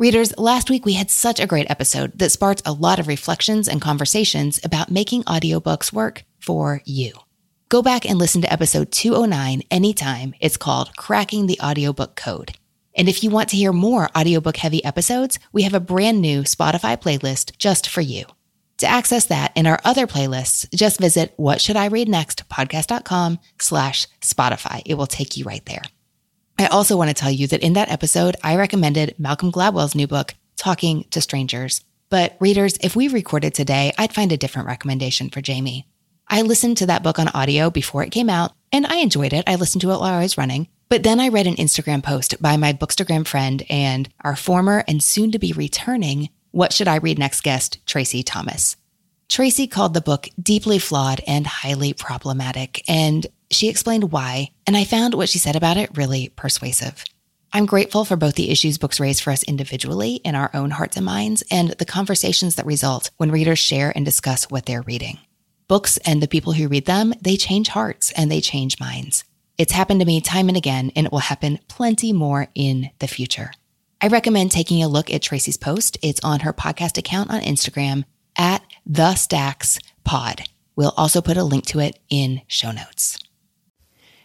Readers, last week we had such a great episode that sparked a lot of reflections and conversations about making audiobooks work for you. Go back and listen to episode 209 anytime. It's called Cracking the Audiobook Code. And if you want to hear more audiobook heavy episodes, we have a brand new Spotify playlist just for you. To access that and our other playlists, just visit what should I read next podcast.com slash Spotify. It will take you right there. I also want to tell you that in that episode, I recommended Malcolm Gladwell's new book, Talking to Strangers. But readers, if we recorded today, I'd find a different recommendation for Jamie. I listened to that book on audio before it came out, and I enjoyed it. I listened to it while I was running. But then I read an Instagram post by my Bookstagram friend and our former and soon to be returning What Should I Read Next guest, Traci Thomas. Traci called the book deeply flawed and highly problematic, and she explained why, and I found what she said about it really persuasive. I'm grateful for both the issues books raise for us individually in our own hearts and minds and the conversations that result when readers share and discuss what they're reading. Books and the people who read them, they change hearts and they change minds. It's happened to me time and again, and it will happen plenty more in the future. I recommend taking a look at Traci's post. It's on her podcast account on Instagram at the Stacks Pod. We'll also put a link to it in show notes.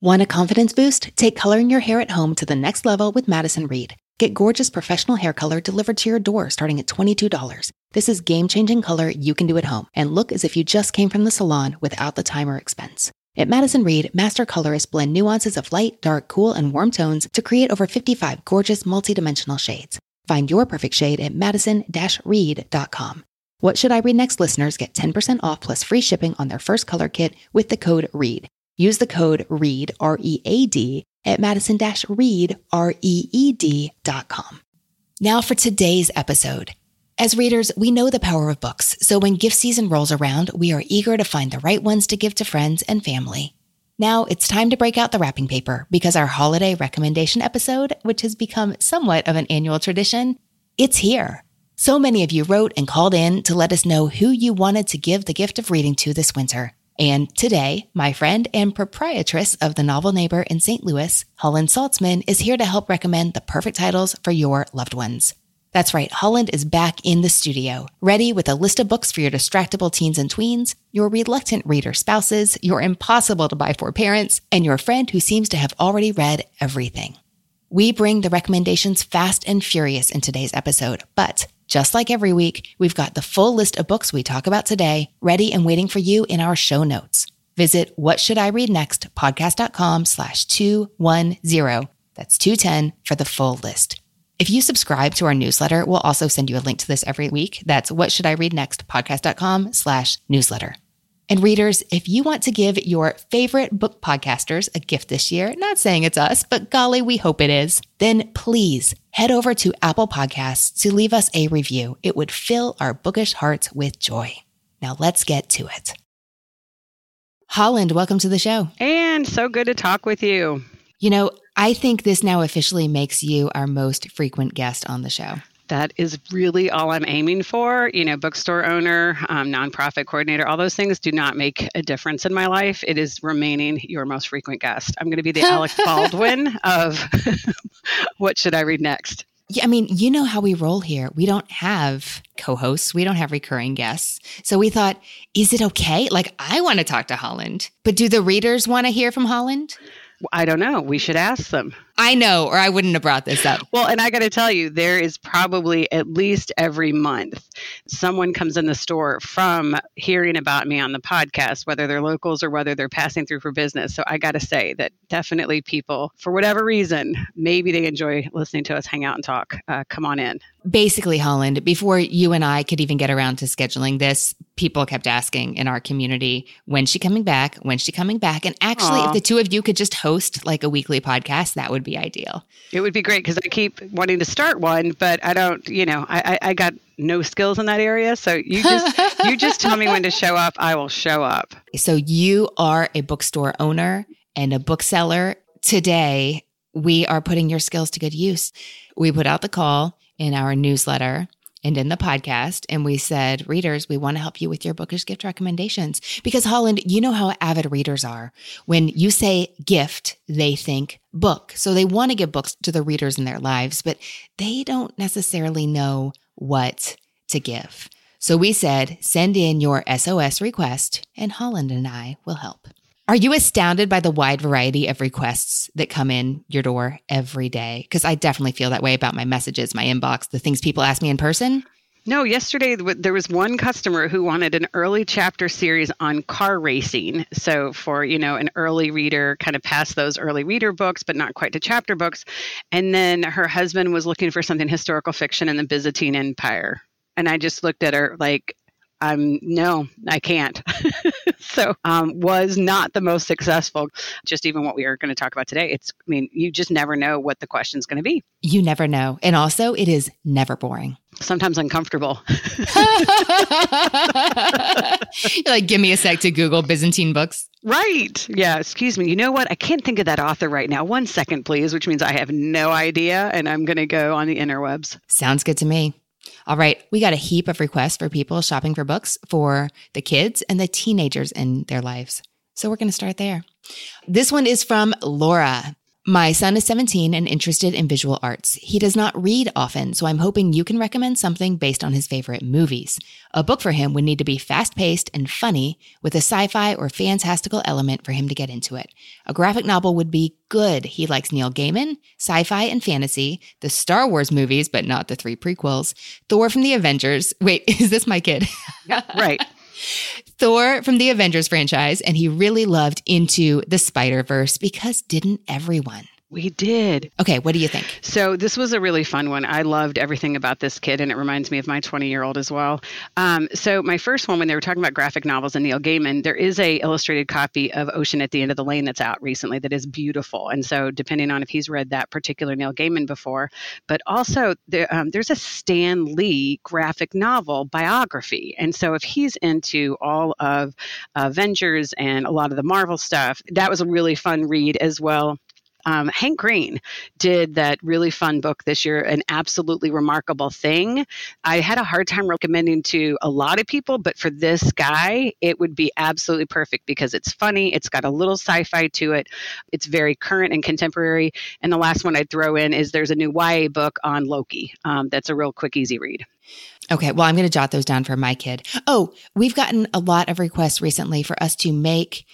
Want a confidence boost? Take coloring your hair at home to the next level with Madison Reed. Get gorgeous professional hair color delivered to your door starting at $22. This is game changing color you can do at home and look as if you just came from the salon without the time or expense. At Madison Reed, master colorists blend nuances of light, dark, cool, and warm tones to create over 55 gorgeous multidimensional shades. Find your perfect shade at madison-reed.com. What Should I Read Next listeners get 10% off plus free shipping on their first color kit with the code READ. Use the code READ, R E A D, at Madison Reed, R E E D.com. Now for today's episode. As readers, we know the power of books, so when gift season rolls around, we are eager to find the right ones to give to friends and family. Now it's time to break out the wrapping paper because our holiday recommendation episode, which has become somewhat of an annual tradition, it's here. So many of you wrote and called in to let us know who you wanted to give the gift of reading to this winter. And today, my friend and proprietress of the Novel Neighbor in St. Louis, Holland Saltsman, is here to help recommend the perfect titles for your loved ones. That's right, Holland is back in the studio, ready with a list of books for your distractible teens and tweens, your reluctant reader spouses, your impossible to buy for parents, and your friend who seems to have already read everything. We bring the recommendations fast and furious in today's episode, but just like every week, we've got the full list of books we talk about today ready and waiting for you in our show notes. Visit what should I read next podcast.com slash 210. That's 210 for the full list. If you subscribe to our newsletter, we'll also send you a link to this every week. That's what should I read next podcast.com slash newsletter. And readers, if you want to give your favorite book podcasters a gift this year, not saying it's us, but golly, we hope it is, then please head over to Apple Podcasts to leave us a review. It would fill our bookish hearts with joy. Now let's get to it. Holland, welcome to the show. And so good to talk with you. You know, I think this now officially makes you our most frequent guest on the show. That is really all I'm aiming for. You know, bookstore owner, um, nonprofit coordinator, all those things do not make a difference in my life. It is remaining your most frequent guest. I'm going to be the Alec Baldwin of what should I read next? Yeah, I mean, you know how we roll here. We don't have co hosts, we don't have recurring guests. So we thought, is it okay? Like, I want to talk to Holland, but do the readers want to hear from Holland? I don't know. We should ask them. I know, or I wouldn't have brought this up. Well, and I got to tell you, there is probably at least every month someone comes in the store from hearing about me on the podcast, whether they're locals or whether they're passing through for business. So I got to say that definitely people, for whatever reason, maybe they enjoy listening to us hang out and talk. Uh, come on in. Basically, Holland, before you and I could even get around to scheduling this, people kept asking in our community, when's she coming back? When's she coming back? And actually, Aww. if the two of you could just host like a weekly podcast, that would be ideal. It would be great because I keep wanting to start one, but I don't, you know, I, I, I got no skills in that area. So you just you just tell me when to show up, I will show up. So you are a bookstore owner and a bookseller. Today, we are putting your skills to good use. We put out the call in our newsletter and in the podcast. And we said, readers, we want to help you with your bookish gift recommendations. Because Holland, you know how avid readers are. When you say gift, they think book. So they want to give books to the readers in their lives, but they don't necessarily know what to give. So we said, send in your SOS request and Holland and I will help. Are you astounded by the wide variety of requests that come in your door every day? Because I definitely feel that way about my messages, my inbox, the things people ask me in person. No, yesterday there was one customer who wanted an early chapter series on car racing. So for, you know, an early reader, kind of past those early reader books, but not quite to chapter books. And then her husband was looking for something historical fiction in the Byzantine Empire. And I just looked at her like, um, no, I can't. so um, was not the most successful. Just even what we are going to talk about today. It's, I mean, you just never know what the question's going to be. You never know. And also, it is never boring. Sometimes uncomfortable. You're like, give me a sec to Google Byzantine books. Right. Yeah. Excuse me. You know what? I can't think of that author right now. One second, please, which means I have no idea. And I'm going to go on the interwebs. Sounds good to me. All right, we got a heap of requests for people shopping for books for the kids and the teenagers in their lives. So we're going to start there. This one is from Laura. My son is 17 and interested in visual arts. He does not read often, so I'm hoping you can recommend something based on his favorite movies. A book for him would need to be fast paced and funny with a sci fi or fantastical element for him to get into it. A graphic novel would be good. He likes Neil Gaiman, sci fi and fantasy, the Star Wars movies, but not the three prequels, Thor from the Avengers. Wait, is this my kid? right. Thor from the Avengers franchise, and he really loved Into the Spider Verse because didn't everyone? We did. Okay, what do you think? So, this was a really fun one. I loved everything about this kid, and it reminds me of my 20 year old as well. Um, so, my first one, when they were talking about graphic novels and Neil Gaiman, there is a illustrated copy of Ocean at the End of the Lane that's out recently that is beautiful. And so, depending on if he's read that particular Neil Gaiman before, but also there, um, there's a Stan Lee graphic novel biography. And so, if he's into all of Avengers and a lot of the Marvel stuff, that was a really fun read as well um, Hank Green did that really fun book this year, An Absolutely Remarkable Thing. I had a hard time recommending to a lot of people, but for this guy, it would be absolutely perfect because it's funny, it's got a little sci fi to it, it's very current and contemporary. And the last one I'd throw in is there's a new YA book on Loki um, that's a real quick, easy read. Okay, well, I'm going to jot those down for my kid. Oh, we've gotten a lot of requests recently for us to make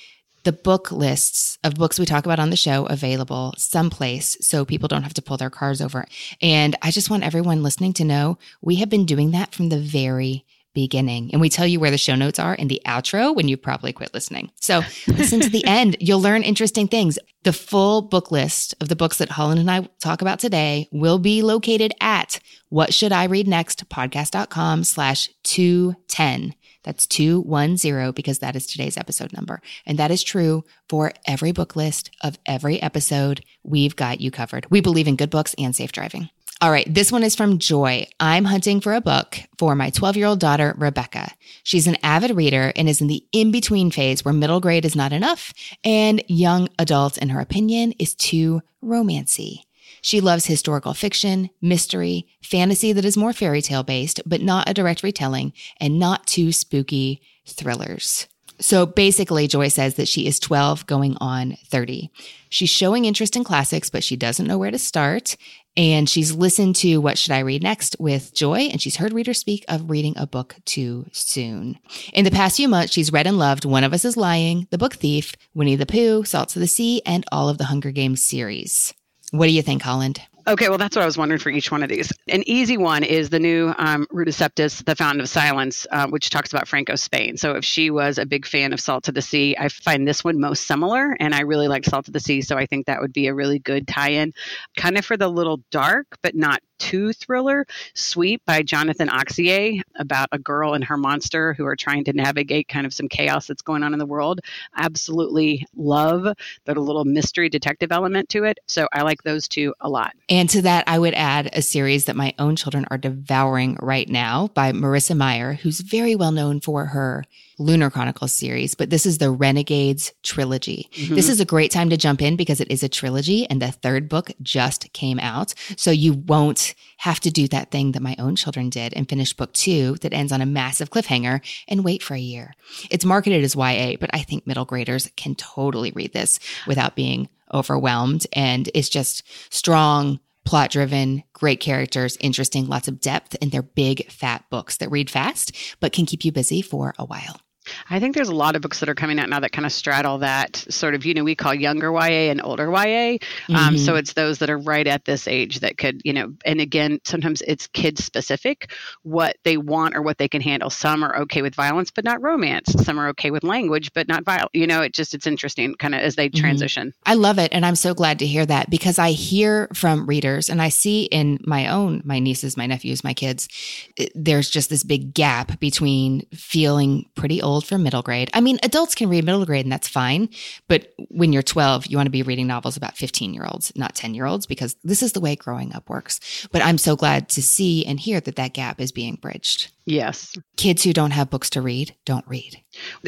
the book lists of books we talk about on the show available someplace so people don't have to pull their cars over. And I just want everyone listening to know we have been doing that from the very beginning. And we tell you where the show notes are in the outro when you probably quit listening. So listen to the end. You'll learn interesting things. The full book list of the books that Holland and I talk about today will be located at what should I read next podcast.com slash 210. That's 210 because that is today's episode number. And that is true for every book list of every episode. We've got you covered. We believe in good books and safe driving. All right, this one is from Joy. I'm hunting for a book for my 12 year old daughter, Rebecca. She's an avid reader and is in the in between phase where middle grade is not enough and young adult, in her opinion, is too romancy. She loves historical fiction, mystery, fantasy that is more fairy tale based, but not a direct retelling, and not too spooky thrillers. So basically, Joy says that she is 12 going on 30. She's showing interest in classics, but she doesn't know where to start. And she's listened to What Should I Read Next with Joy, and she's heard readers speak of reading a book too soon. In the past few months, she's read and loved One of Us is Lying, The Book Thief, Winnie the Pooh, Salt to the Sea, and all of the Hunger Games series. What do you think, Holland? Okay, well, that's what I was wondering for each one of these. An easy one is the new um, Ruta Sepetys, The Fountain of Silence, uh, which talks about Franco Spain. So if she was a big fan of Salt to the Sea, I find this one most similar, and I really like Salt to the Sea, so I think that would be a really good tie-in, kind of for the little dark, but not too thriller, Sweep by Jonathan Auxier, about a girl and her monster who are trying to navigate kind of some chaos that's going on in the world. Absolutely love the little mystery detective element to it. So I like those two a lot. And to that, I would add a series that my own children are devouring right now by Marissa Meyer, who's very well known for her Lunar Chronicles series, but this is the Renegades trilogy. Mm-hmm. This is a great time to jump in because it is a trilogy and the third book just came out. So you won't have to do that thing that my own children did and finish book two that ends on a massive cliffhanger and wait for a year. It's marketed as YA, but I think middle graders can totally read this without being overwhelmed. And it's just strong, plot driven, great characters, interesting, lots of depth, and they're big, fat books that read fast, but can keep you busy for a while. I think there's a lot of books that are coming out now that kind of straddle that sort of, you know, we call younger YA and older YA. Um, mm-hmm. so it's those that are right at this age that could, you know, and again, sometimes it's kid specific what they want or what they can handle. Some are okay with violence, but not romance. Some are okay with language, but not violence. You know, it just, it's interesting kind of as they mm-hmm. transition. I love it. And I'm so glad to hear that because I hear from readers and I see in my own, my nieces, my nephews, my kids, there's just this big gap between feeling pretty old old for middle grade. I mean, adults can read middle grade and that's fine. But when you're 12, you want to be reading novels about 15 year olds, not 10 year olds, because this is the way growing up works. But I'm so glad to see and hear that that gap is being bridged. Yes. Kids who don't have books to read don't read.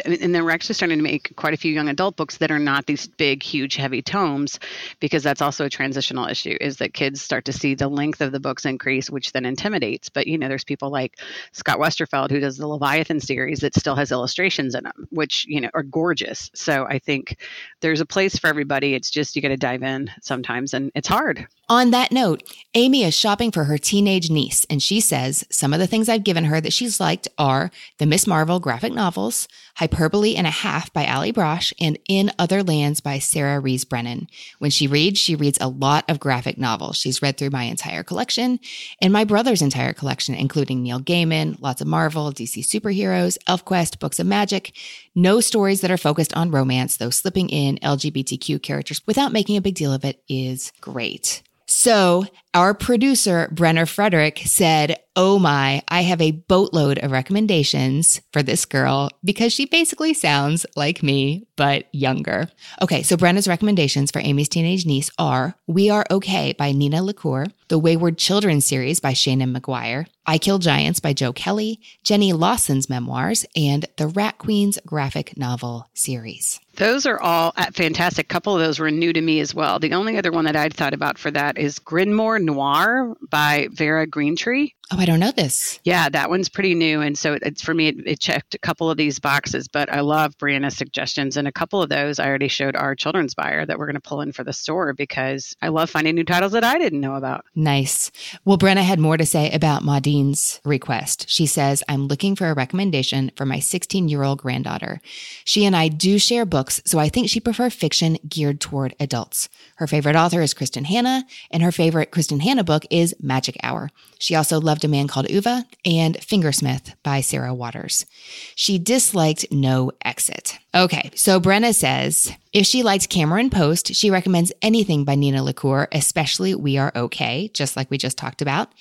And then we're actually starting to make quite a few young adult books that are not these big, huge, heavy tomes, because that's also a transitional issue. Is that kids start to see the length of the books increase, which then intimidates. But you know, there's people like Scott Westerfeld who does the Leviathan series that still has illustrations in them, which you know are gorgeous. So I think there's a place for everybody. It's just you got to dive in sometimes, and it's hard. On that note, Amy is shopping for her teenage niece, and she says some of the things I've given her that she's liked are the Miss Marvel graphic novels, Hyperbole and a Half by Allie Brosh, and In Other Lands by Sarah Rees Brennan. When she reads, she reads a lot of graphic novels. She's read through my entire collection and my brother's entire collection, including Neil Gaiman, lots of Marvel, DC superheroes, ElfQuest, books of magic. No stories that are focused on romance, though slipping in LGBTQ characters without making a big deal of it is great. So our producer, Brenna Frederick, said, Oh my, I have a boatload of recommendations for this girl because she basically sounds like me, but younger. Okay, so Brenna's recommendations for Amy's teenage niece are We Are Okay by Nina LaCour, the Wayward Children series by Seanan McGuire, I Kill Giants by Joe Kelly, Jenny Lawson's memoirs, and the Rat Queens graphic novel series. Those are all uh, fantastic. A couple of those were new to me as well. The only other one that I'd thought about for that is Grimoire Noir by Vera Greentea. Oh, I don't know this. Yeah, that one's pretty new, and so it's for me. It, it, checked a couple of these boxes, but I love Brianna's suggestions, and a couple of those I already showed our children's buyer that we're going to pull in for the store because I love finding new titles that I didn't know about. Nice. Well, Brenna had more to say about Maudine's request. She says, "I'm looking for a recommendation for my 16 year old granddaughter. She and I do share books, so I think she prefers fiction geared toward adults. Her favorite author is Kristin Hannah, and her favorite Kristin Hannah book is Magic Hour. She also loved a Man Called Ove and Fingersmith by Sarah Waters. She disliked No Exit. Okay, so Brenna says if she liked Cameron Post, she recommends anything by Nina LaCour, especially We Are Okay, just like we just talked about.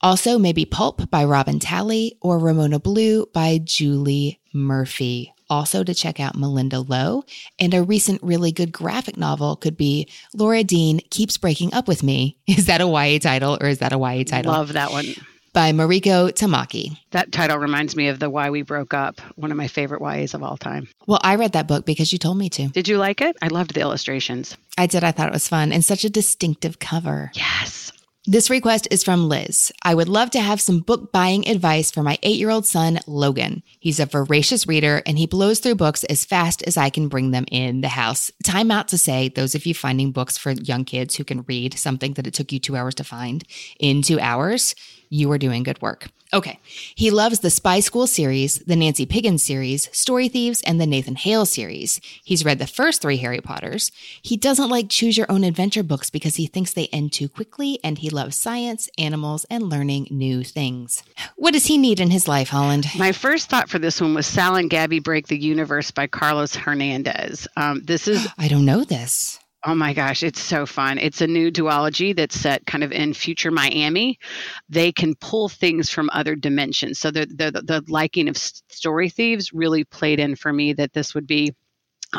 Also, maybe Pulp by Robin Talley or Ramona Blue by Julie Murphy also to check out Malinda Lo. And a recent really good graphic novel could be Laura Dean Keeps Breaking Up With Me. Is that a YA title or is that a YA title? Love that one. by Mariko Tamaki. That title reminds me of the Why We Broke Up, one of my favorite YAs of all time. Well, I read that book because you told me to. Did you like it? I loved the illustrations. I did. I thought it was fun and such a distinctive cover. Yes. This request is from Liz. I would love to have some book buying advice for my eight year old son, Logan. He's a voracious reader and he blows through books as fast as I can bring them in the house. Time out to say, those of you finding books for young kids who can read something that it took you two hours to find in two hours, you are doing good work. Okay. He loves the Spy School series, the Nanny Piggins series, Story Thieves, and the Nathan Hale series. He's read the first three Harry Potters. He doesn't like choose your own adventure books because he thinks they end too quickly, and he loves science, animals, and learning new things. What does he need in his life, Holland? My first thought for this one was Sal and Gabby Break the Universe by Carlos Hernandez. Um, this is. I don't know this. Oh my gosh, it's so fun. It's a new duology that's set kind of in future Miami. They can pull things from other dimensions. So the the, the liking of story thieves really played in for me that this would be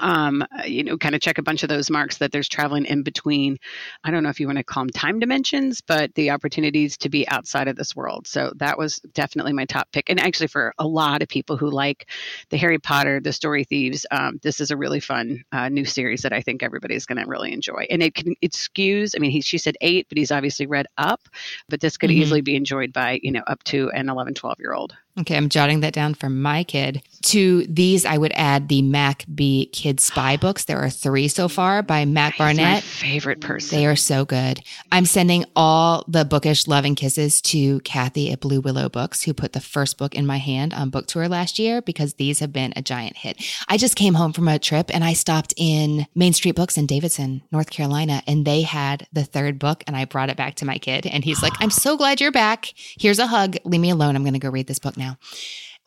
um, you know, kind of check a bunch of those marks that there's traveling in between. I don't know if you want to call them time dimensions, but the opportunities to be outside of this world. So that was definitely my top pick. And actually, for a lot of people who like the Harry Potter, the Story Thieves, um, this is a really fun uh, new series that I think everybody's going to really enjoy. And it can it skews. I mean, he, she said eight, but he's obviously read up. But this could mm-hmm. easily be enjoyed by you know up to an 11, 12 year old. Okay, I'm jotting that down for my kid. To these, I would add the Mac B Kid Spy books. There are three so far by Mac Barnett. favorite person. They are so good. I'm sending all the bookish love and kisses to Kathy at Blue Willow Books, who put the first book in my hand on book tour last year because these have been a giant hit. I just came home from a trip and I stopped in Main Street Books in Davidson, North Carolina, and they had the third book and I brought it back to my kid. And he's like, I'm so glad you're back. Here's a hug. Leave me alone. I'm going to go read this book now now.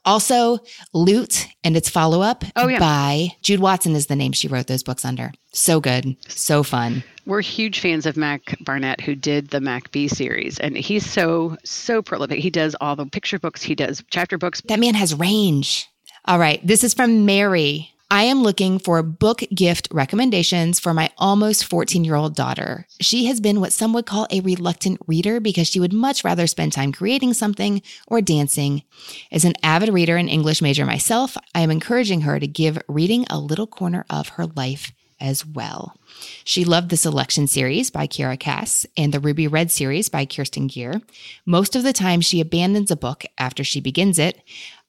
Also, Loot and its follow up oh, yeah. by Jude Watson is the name she wrote those books under. So good, so fun. We're huge fans of Mac Barnett, who did the Mac B series, and he's so so prolific. He does all the picture books, he does chapter books. That man has range. All right, this is from Mary. I am looking for book gift recommendations for my almost 14 year old daughter. She has been what some would call a reluctant reader because she would much rather spend time creating something or dancing. As an avid reader and English major myself, I am encouraging her to give reading a little corner of her life as well. She loved the Selection series by Kiera Cass and the Ruby Red series by Kerstin Gier. Most of the time, she abandons a book after she begins it.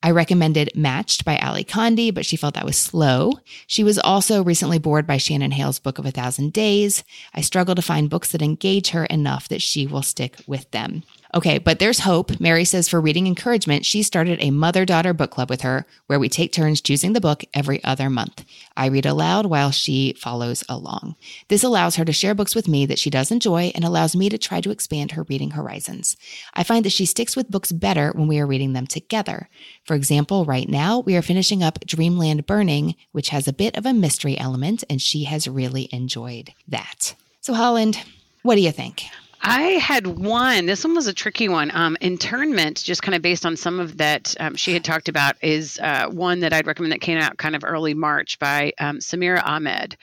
I recommended Matched by Ally Condie, but she felt that was slow. She was also recently bored by Shannon Hale's Book of a Thousand Days. I struggle to find books that engage her enough that she will stick with them. Okay, but there's hope. Mary says for reading encouragement, she started a mother daughter book club with her where we take turns choosing the book every other month. I read aloud while she follows along. This allows her to share books with me that she does enjoy and allows me to try to expand her reading horizons. I find that she sticks with books better when we are reading them together. For example, right now we are finishing up Dreamland Burning, which has a bit of a mystery element, and she has really enjoyed that. So, Holland, what do you think? I had one. This one was a tricky one. Um, internment, just kind of based on some of that um, she had talked about, is uh, one that I'd recommend that came out kind of early March by um, Samira Ahmed.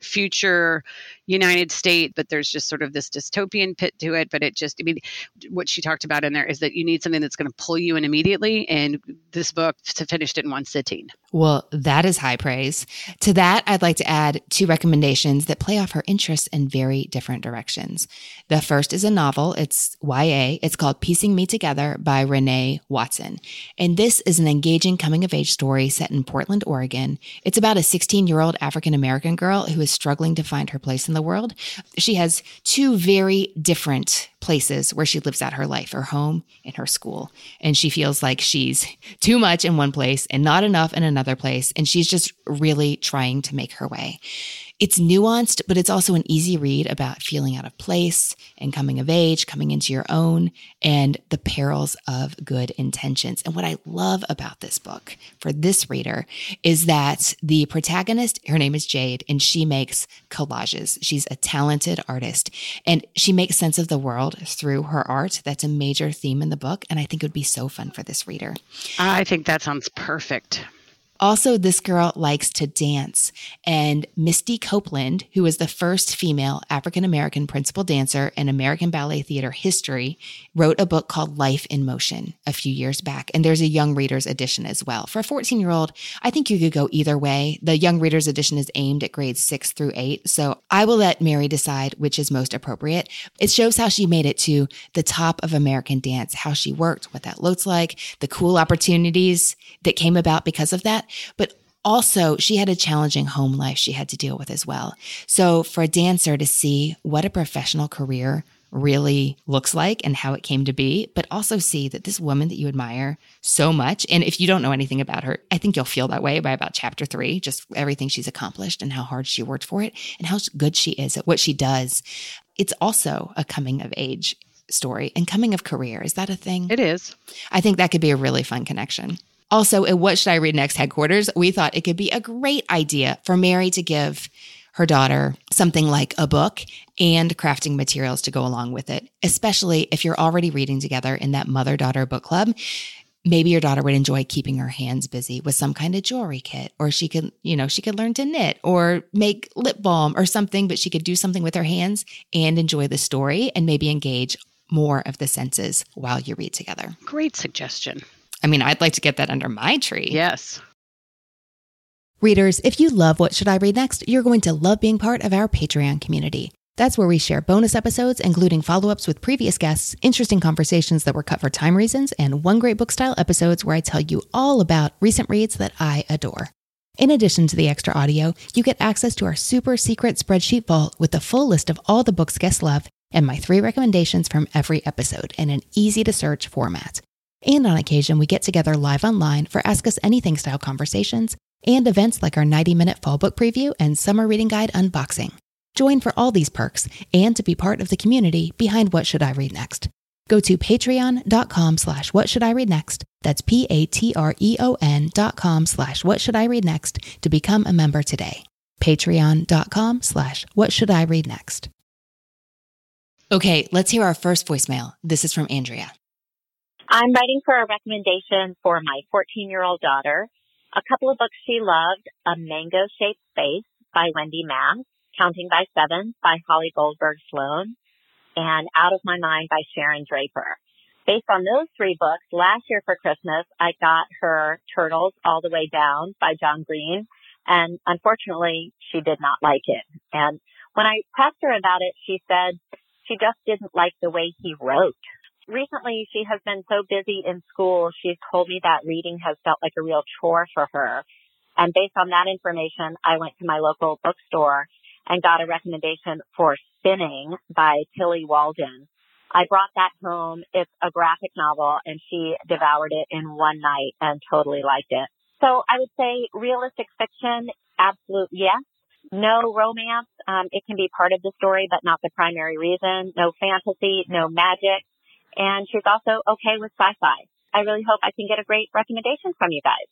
Future United State, but there's just sort of this dystopian pit to it. But it just, I mean, what she talked about in there is that you need something that's going to pull you in immediately. And this book to finished it in one sitting. Well, that is high praise. To that, I'd like to add two recommendations that play off her interests in very different directions. The first is a novel. It's YA. It's called Piecing Me Together by Renee Watson. And this is an engaging coming of age story set in Portland, Oregon. It's about a 16 year old African American girl who is struggling to find her place in the the world. She has two very different places where she lives out her life her home and her school. And she feels like she's too much in one place and not enough in another place. And she's just really trying to make her way. It's nuanced, but it's also an easy read about feeling out of place and coming of age, coming into your own, and the perils of good intentions. And what I love about this book for this reader is that the protagonist, her name is Jade, and she makes collages. She's a talented artist and she makes sense of the world through her art. That's a major theme in the book. And I think it would be so fun for this reader. I think that sounds perfect. Also, this girl likes to dance. And Misty Copeland, who was the first female African American principal dancer in American Ballet Theater history, wrote a book called Life in Motion a few years back. And there's a young reader's edition as well. For a 14 year old, I think you could go either way. The young reader's edition is aimed at grades six through eight. So I will let Mary decide which is most appropriate. It shows how she made it to the top of American dance, how she worked, what that looks like, the cool opportunities that came about because of that. But also, she had a challenging home life she had to deal with as well. So, for a dancer to see what a professional career really looks like and how it came to be, but also see that this woman that you admire so much, and if you don't know anything about her, I think you'll feel that way by about chapter three, just everything she's accomplished and how hard she worked for it and how good she is at what she does. It's also a coming of age story and coming of career. Is that a thing? It is. I think that could be a really fun connection. Also, at What Should I Read Next headquarters, we thought it could be a great idea for Mary to give her daughter something like a book and crafting materials to go along with it, especially if you're already reading together in that mother daughter book club. Maybe your daughter would enjoy keeping her hands busy with some kind of jewelry kit, or she could, you know, she could learn to knit or make lip balm or something, but she could do something with her hands and enjoy the story and maybe engage more of the senses while you read together. Great suggestion. I mean, I'd like to get that under my tree. Yes. Readers, if you love What Should I Read Next, you're going to love being part of our Patreon community. That's where we share bonus episodes, including follow ups with previous guests, interesting conversations that were cut for time reasons, and one great book style episodes where I tell you all about recent reads that I adore. In addition to the extra audio, you get access to our super secret spreadsheet vault with the full list of all the books guests love and my three recommendations from every episode in an easy to search format. And on occasion, we get together live online for Ask Us Anything style conversations and events like our 90 minute fall book preview and summer reading guide unboxing. Join for all these perks and to be part of the community behind What Should I Read Next. Go to patreon.com slash what should I read next. That's P-A-T-R-E-O-N dot com slash what should I read next to become a member today. Patreon.com slash what should I read next. Okay, let's hear our first voicemail. This is from Andrea. I'm writing for a recommendation for my 14 year old daughter. A couple of books she loved, A Mango Shaped Space by Wendy Mass, Counting by Seven by Holly Goldberg Sloan, and Out of My Mind by Sharon Draper. Based on those three books, last year for Christmas, I got her Turtles All the Way Down by John Green, and unfortunately, she did not like it. And when I pressed her about it, she said she just didn't like the way he wrote recently she has been so busy in school, she's told me that reading has felt like a real chore for her. And based on that information, I went to my local bookstore and got a recommendation for Spinning by Tillie Walden. I brought that home. It's a graphic novel and she devoured it in one night and totally liked it. So I would say realistic fiction, absolute yes. No romance. Um, it can be part of the story, but not the primary reason. No fantasy, no magic. And she's also okay with sci-fi. I really hope I can get a great recommendation from you guys.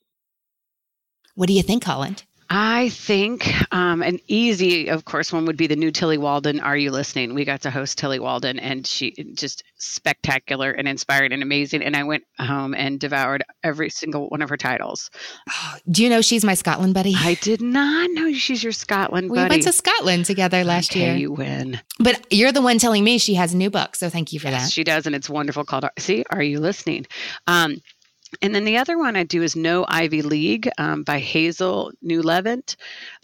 What do you think, Holland? I think um, an easy, of course, one would be the new Tillie Walden. Are you listening? We got to host Tillie Walden, and she just spectacular and inspiring and amazing. And I went home and devoured every single one of her titles. Oh, do you know she's my Scotland buddy? I did not know she's your Scotland buddy. We went to Scotland together last okay, year. You win. But you're the one telling me she has a new book, so thank you for yes, that. She does, and it's wonderful. Called See, Are You Listening? Um, and then the other one I do is No Ivy League um, by Hazel Newlevant.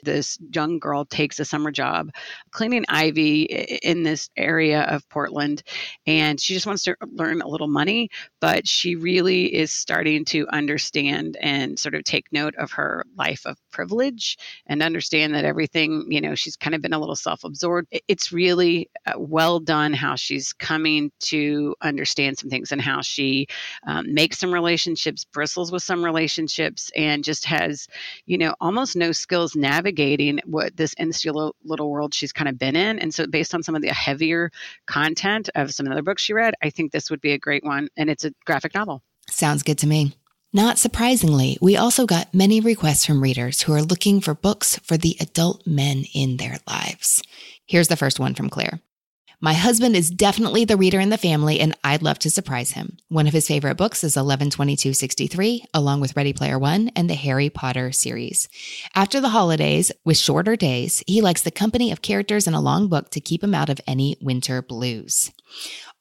This young girl takes a summer job cleaning ivy in this area of Portland, and she just wants to learn a little money, but she really is starting to understand and sort of take note of her life of privilege and understand that everything, you know, she's kind of been a little self absorbed. It's really uh, well done how she's coming to understand some things and how she um, makes some relationships, bristles with some relationships, and just has, you know, almost no skills navigating what this insular little world she's kind of been in. And so, based on some of the heavier content of some of other books she read, I think this would be a great one. And it's a graphic novel. Sounds good to me. Not surprisingly, we also got many requests from readers who are looking for books for the adult men in their lives. Here's the first one from Claire. My husband is definitely the reader in the family, and I'd love to surprise him. One of his favorite books is 112263, along with Ready Player One and the Harry Potter series. After the holidays, with shorter days, he likes the company of characters in a long book to keep him out of any winter blues.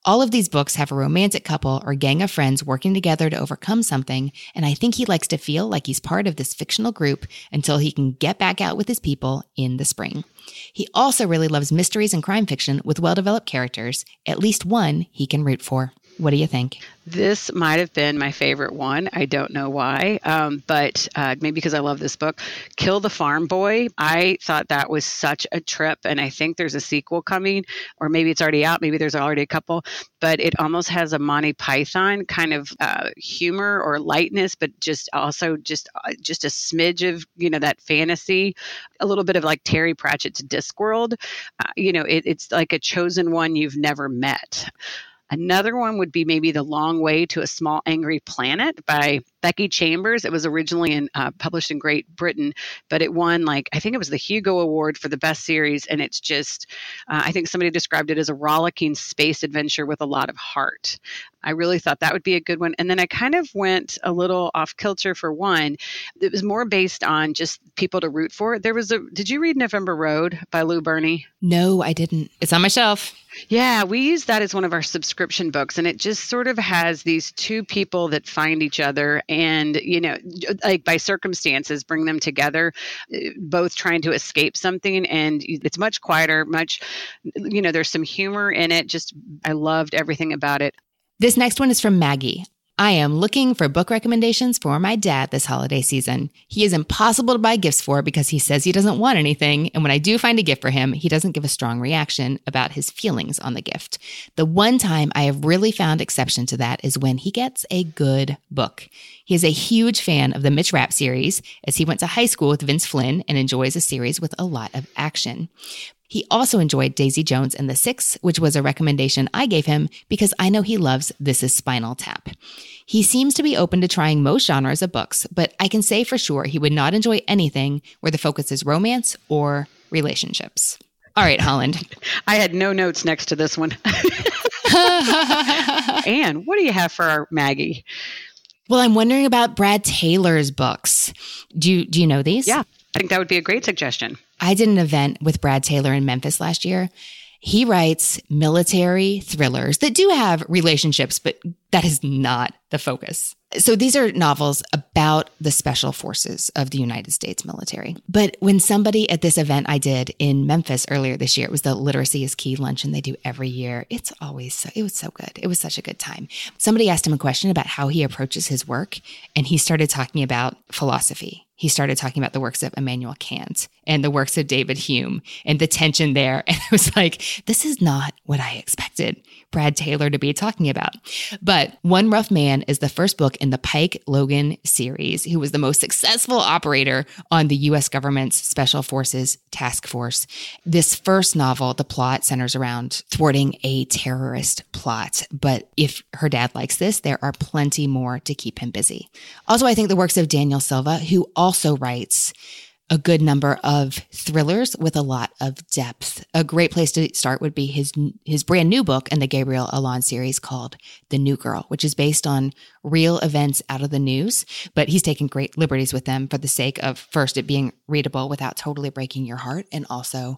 All of these books have a romantic couple or gang of friends working together to overcome something, and I think he likes to feel like he's part of this fictional group until he can get back out with his people in the spring. He also really loves mysteries and crime fiction with well developed characters, at least one he can root for. What do you think? This might have been my favorite one. I don't know why, um, but uh, maybe because I love this book. Kill the Farm Boy. I thought that was such a trip, and I think there's a sequel coming, or maybe it's already out. Maybe there's already a couple, but it almost has a Monty Python kind of uh, humor or lightness, but just also just uh, just a smidge of you know that fantasy, a little bit of like Terry Pratchett's Discworld. Uh, you know, it, it's like a chosen one you've never met. Another one would be maybe The Long Way to a Small Angry Planet by Becky Chambers. It was originally in, uh, published in Great Britain, but it won like I think it was the Hugo Award for the best series, and it's just uh, I think somebody described it as a rollicking space adventure with a lot of heart. I really thought that would be a good one, and then I kind of went a little off kilter for one. It was more based on just people to root for. There was a. Did you read November Road by Lou Berney? No, I didn't. It's on my shelf. Yeah, we use that as one of our subscription books, and it just sort of has these two people that find each other and, you know, like by circumstances, bring them together, eh, both trying to escape something. And it's much quieter, much, you know, there's some humor in it. Just, I loved everything about it. This next one is from Maggie. I am looking for book recommendations for my dad this holiday season. He is impossible to buy gifts for because he says he doesn't want anything. And when I do find a gift for him, he doesn't give a strong reaction about his feelings on the gift. The one time I have really found exception to that is when he gets a good book. He is a huge fan of the Mitch Rapp series as he went to high school with Vince Flynn and enjoys a series with a lot of action. He also enjoyed Daisy Jones and the Six, which was a recommendation I gave him because I know he loves This is Spinal Tap. He seems to be open to trying most genres of books, but I can say for sure he would not enjoy anything where the focus is romance or relationships. All right, Holland. I had no notes next to this one. Anne, what do you have for our Maggie? Well, I'm wondering about Brad Taylor's books. Do you do you know these? Yeah. I think that would be a great suggestion. I did an event with Brad Taylor in Memphis last year. He writes military thrillers that do have relationships, but that is not the focus. So these are novels about the special forces of the United States military. But when somebody at this event I did in Memphis earlier this year, it was the Literacy is Key luncheon they do every year. It's always so, it was so good. It was such a good time. Somebody asked him a question about how he approaches his work, and he started talking about philosophy he started talking about the works of Immanuel Kant and the works of David Hume and the tension there. And I was like, this is not what I expected Brad Taylor to be talking about. But One Rough Man is the first book in the Pike Logan series, who was the most successful operator on the US government's Special Forces Task Force. This first novel, the plot centers around thwarting a terrorist plot. But if her dad likes this, there are plenty more to keep him busy. Also, I think the works of Daniel Silva, who also writes a good number of thrillers with a lot of depth. A great place to start would be his his brand new book in the Gabriel Allon series called The New Girl, which is based on real events out of the news, but he's taken great liberties with them for the sake of first it being readable without totally breaking your heart and also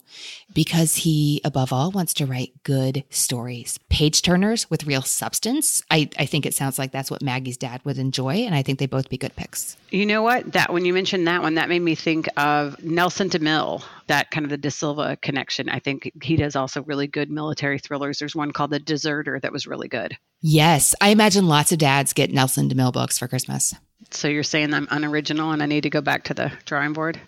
because he above all wants to write good stories. Page turners with real substance. I I think it sounds like that's what Maggie's dad would enjoy and I think they both be good picks. You know what? That when you mentioned that one that made me think of Nelson DeMille, that kind of the De Silva connection. I think he does also really good military thrillers. There's one called The Deserter that was really good. Yes. I imagine lots of dads get Nelson DeMille books for Christmas. So you're saying I'm unoriginal and I need to go back to the drawing board?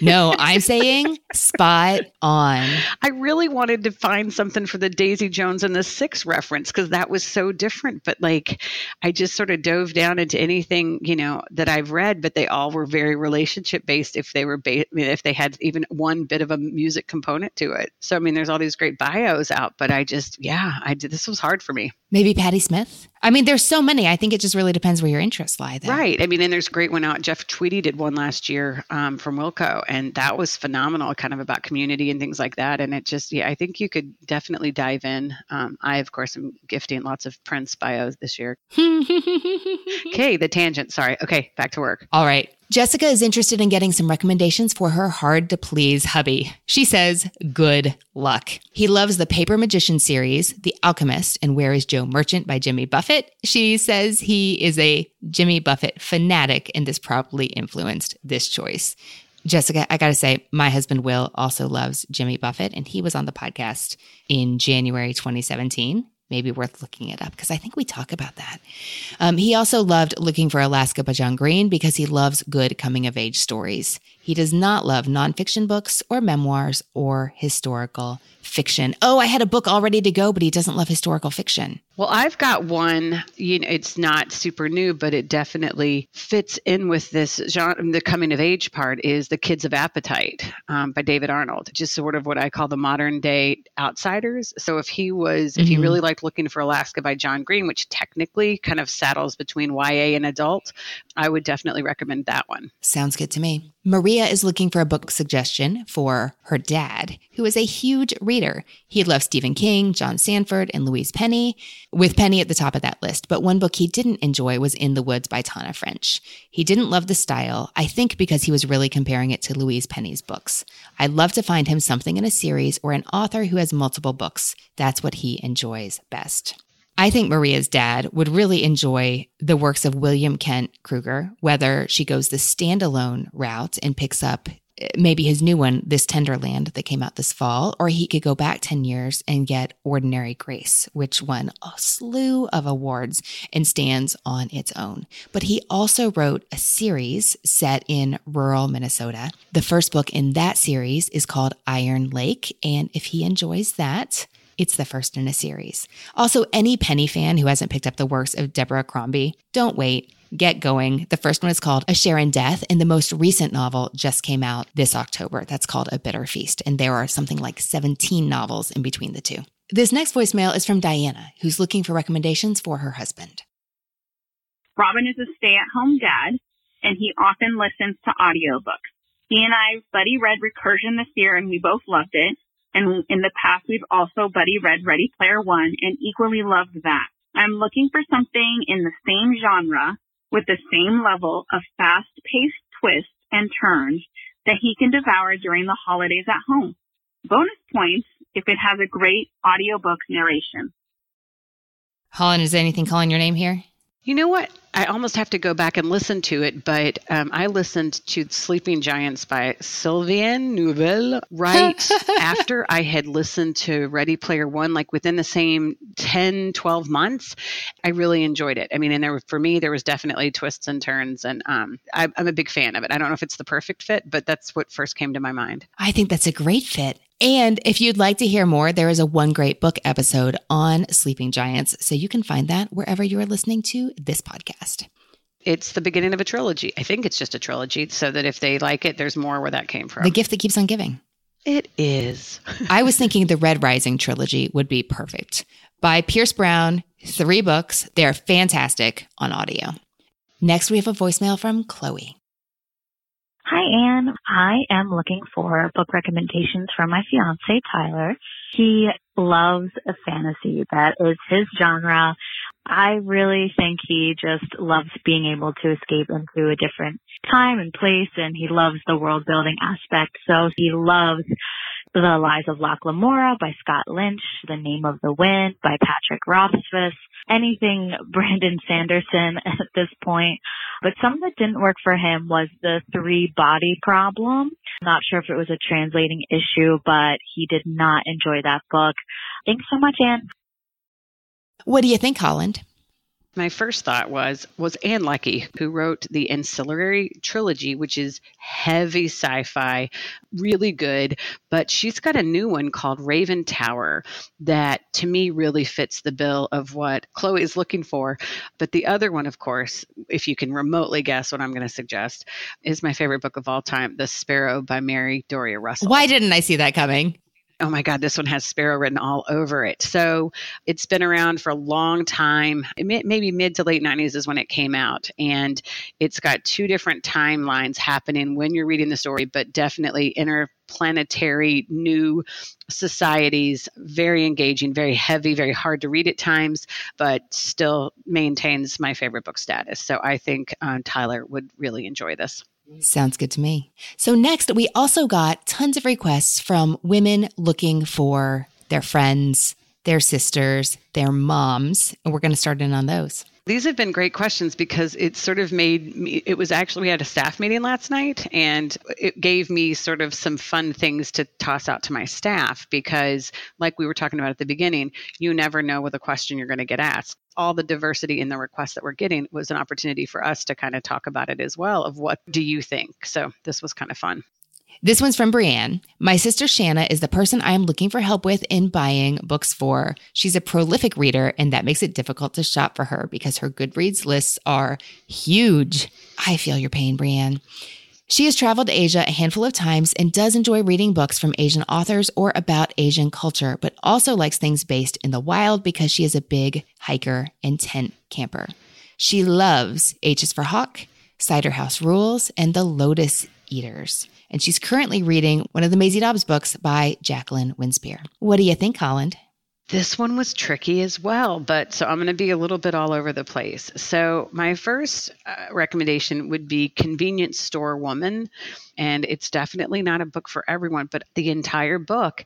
no, I'm saying spot on. I really wanted to find something for the Daisy Jones and the Six reference because that was so different. But like, I just sort of dove down into anything you know that I've read, but they all were very relationship based. If they were, ba- if they had even one bit of a music component to it. So I mean, there's all these great bios out, but I just, yeah, I did. This was hard for me. Maybe Patti Smith. I mean, there's so many. I think it just really depends where your interests lie. Though. Right. I mean, and there's a great one out. Jeff Tweedy did one last year um, from Wilco, and that was phenomenal, kind of about community and things like that. And it just, yeah, I think you could definitely dive in. Um, I, of course, am gifting lots of Prince bios this year. okay, the tangent. Sorry. Okay, back to work. All right. Jessica is interested in getting some recommendations for her hard to please hubby. She says, good luck. He loves the Paper Magician series, The Alchemist, and Where is Joe Merchant by Jimmy Buffett. She says he is a Jimmy Buffett fanatic and this probably influenced this choice. Jessica, I got to say, my husband Will also loves Jimmy Buffett, and he was on the podcast in January 2017 maybe worth looking it up because I think we talk about that. Um, he also loved Looking for Alaska by John Green because he loves good coming of age stories. He does not love nonfiction books or memoirs or historical fiction. Oh, I had a book all ready to go, but he doesn't love historical fiction. Well, I've got one, you know, it's not super new, but it definitely fits in with this genre. The coming of age part is The Kids of Appetite um, by David Arnold, just sort of what I call the modern day outsiders. So if he was, mm-hmm. if he mm-hmm. really liked Looking for Alaska by John Green, which technically kind of saddles between YA and adult, I would definitely recommend that one. Sounds good to me. Maria is looking for a book suggestion for her dad, who is a huge reader. He loves Stephen King, John Sandford, and Louise Penny, with Penny at the top of that list. But one book he didn't enjoy was In the Woods by Tana French. He didn't love the style, I think because he was really comparing it to Louise Penny's books. I'd love to find him something in a series or an author who has multiple books. That's what he enjoys best. I think Maria's dad would really enjoy the works of William Kent Krueger, whether she goes the standalone route and picks up eh, maybe his new one, This Tenderland, that came out this fall, or he could go back 10 years and get Ordinary Grace, which won a slew of awards and stands on its own. But he also wrote a series set in rural Minnesota. The first book in that series is called Iron Lake. And if he enjoys that, it's the first in a series. Also, any Penny fan who hasn't picked up the works of Deborah Crombie, don't wait. Get going. The first one is called A Share in Death, and the most recent novel just came out this October. That's called A Bitter Feast, and there are something like 17 novels in between the two. This next voicemail is from Diana, who's looking for recommendations for her husband. Robin is a stay at home dad, and he often listens to audiobooks. He and I buddy read Recursion this year, and we both loved it. And in the past, we've also buddy read Ready Player One and equally loved that. I'm looking for something in the same genre with the same level of fast paced twists and turns that he can devour during the holidays at home. Bonus points if it has a great audiobook narration. Holland, is anything calling your name here? You know what? I almost have to go back and listen to it, but um, I listened to Sleeping Giants by Sylvain Neuvel right after I had listened to Ready Player One, like within the same 10, 12 months. I really enjoyed it. I mean, and there for me, there was definitely twists and turns, and um, I, I'm a big fan of it. I don't know if it's the perfect fit, but that's what first came to my mind. I think that's a great fit. And if you'd like to hear more, there is a one great book episode on sleeping giants. So you can find that wherever you are listening to this podcast. It's the beginning of a trilogy. I think it's just a trilogy, so that if they like it, there's more where that came from. The gift that keeps on giving. It is. I was thinking the Red Rising trilogy would be perfect. By Pierce Brown, three books. They're fantastic on audio. Next, we have a voicemail from Chloe. Hi, Anne. I am looking for book recommendations from my fiance, Tyler. He loves a fantasy. That is his genre. I really think he just loves being able to escape into a different time and place and he loves the world building aspect. So he loves The Lies of Locke Lamora by Scott Lynch, The Name of the Wind by Patrick Rothfuss, anything Brandon Sanderson at this point. But something that didn't work for him was the three body problem. Not sure if it was a translating issue, but he did not enjoy that book. Thanks so much, Anne. What do you think, Holland? My first thought was was Ann Leckie, who wrote the Ancillary trilogy, which is heavy sci-fi, really good. But she's got a new one called Raven Tower that, to me, really fits the bill of what Chloe is looking for. But the other one, of course, if you can remotely guess what I'm going to suggest, is my favorite book of all time, The Sparrow by Mary Doria Russell. Why didn't I see that coming? Oh my God, this one has Sparrow written all over it. So it's been around for a long time. Maybe mid to late 90s is when it came out. And it's got two different timelines happening when you're reading the story, but definitely interplanetary new societies. Very engaging, very heavy, very hard to read at times, but still maintains my favorite book status. So I think uh, Tyler would really enjoy this. Sounds good to me. So, next, we also got tons of requests from women looking for their friends, their sisters, their moms, and we're going to start in on those. These have been great questions because it sort of made me, it was actually, we had a staff meeting last night and it gave me sort of some fun things to toss out to my staff because, like we were talking about at the beginning, you never know what a question you're going to get asked all the diversity in the requests that we're getting was an opportunity for us to kind of talk about it as well of what do you think so this was kind of fun this one's from Brienne. My sister Shanna is the person I am looking for help with in buying books for. She's a prolific reader, and that makes it difficult to shop for her because her Goodreads lists are huge. I feel your pain, Brienne. She has traveled to Asia a handful of times and does enjoy reading books from Asian authors or about Asian culture, but also likes things based in the wild because she is a big hiker and tent camper. She loves H is for Hawk, Cider House Rules, and The Lotus Eaters and she's currently reading one of the Maisie Dobbs books by Jacqueline Winspear. What do you think, Holland? This one was tricky as well, but so I'm going to be a little bit all over the place. So, my first uh, recommendation would be Convenience Store Woman and it's definitely not a book for everyone, but the entire book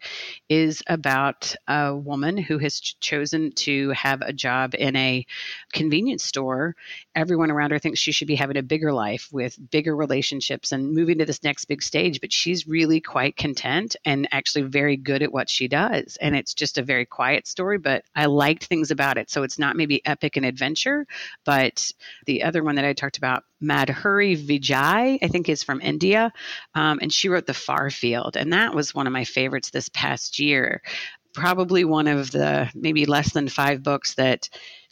is about a woman who has ch- chosen to have a job in a convenience store. Everyone around her thinks she should be having a bigger life with bigger relationships and moving to this next big stage, but she's really quite content and actually very good at what she does. And it's just a very quiet story, but I liked things about it. So it's not maybe epic and adventure, but the other one that I talked about, Madhuri Vijay, I think is from India. Um, and she wrote The Far Field. And that was one of my favorites this past year. Probably one of the maybe less than five books that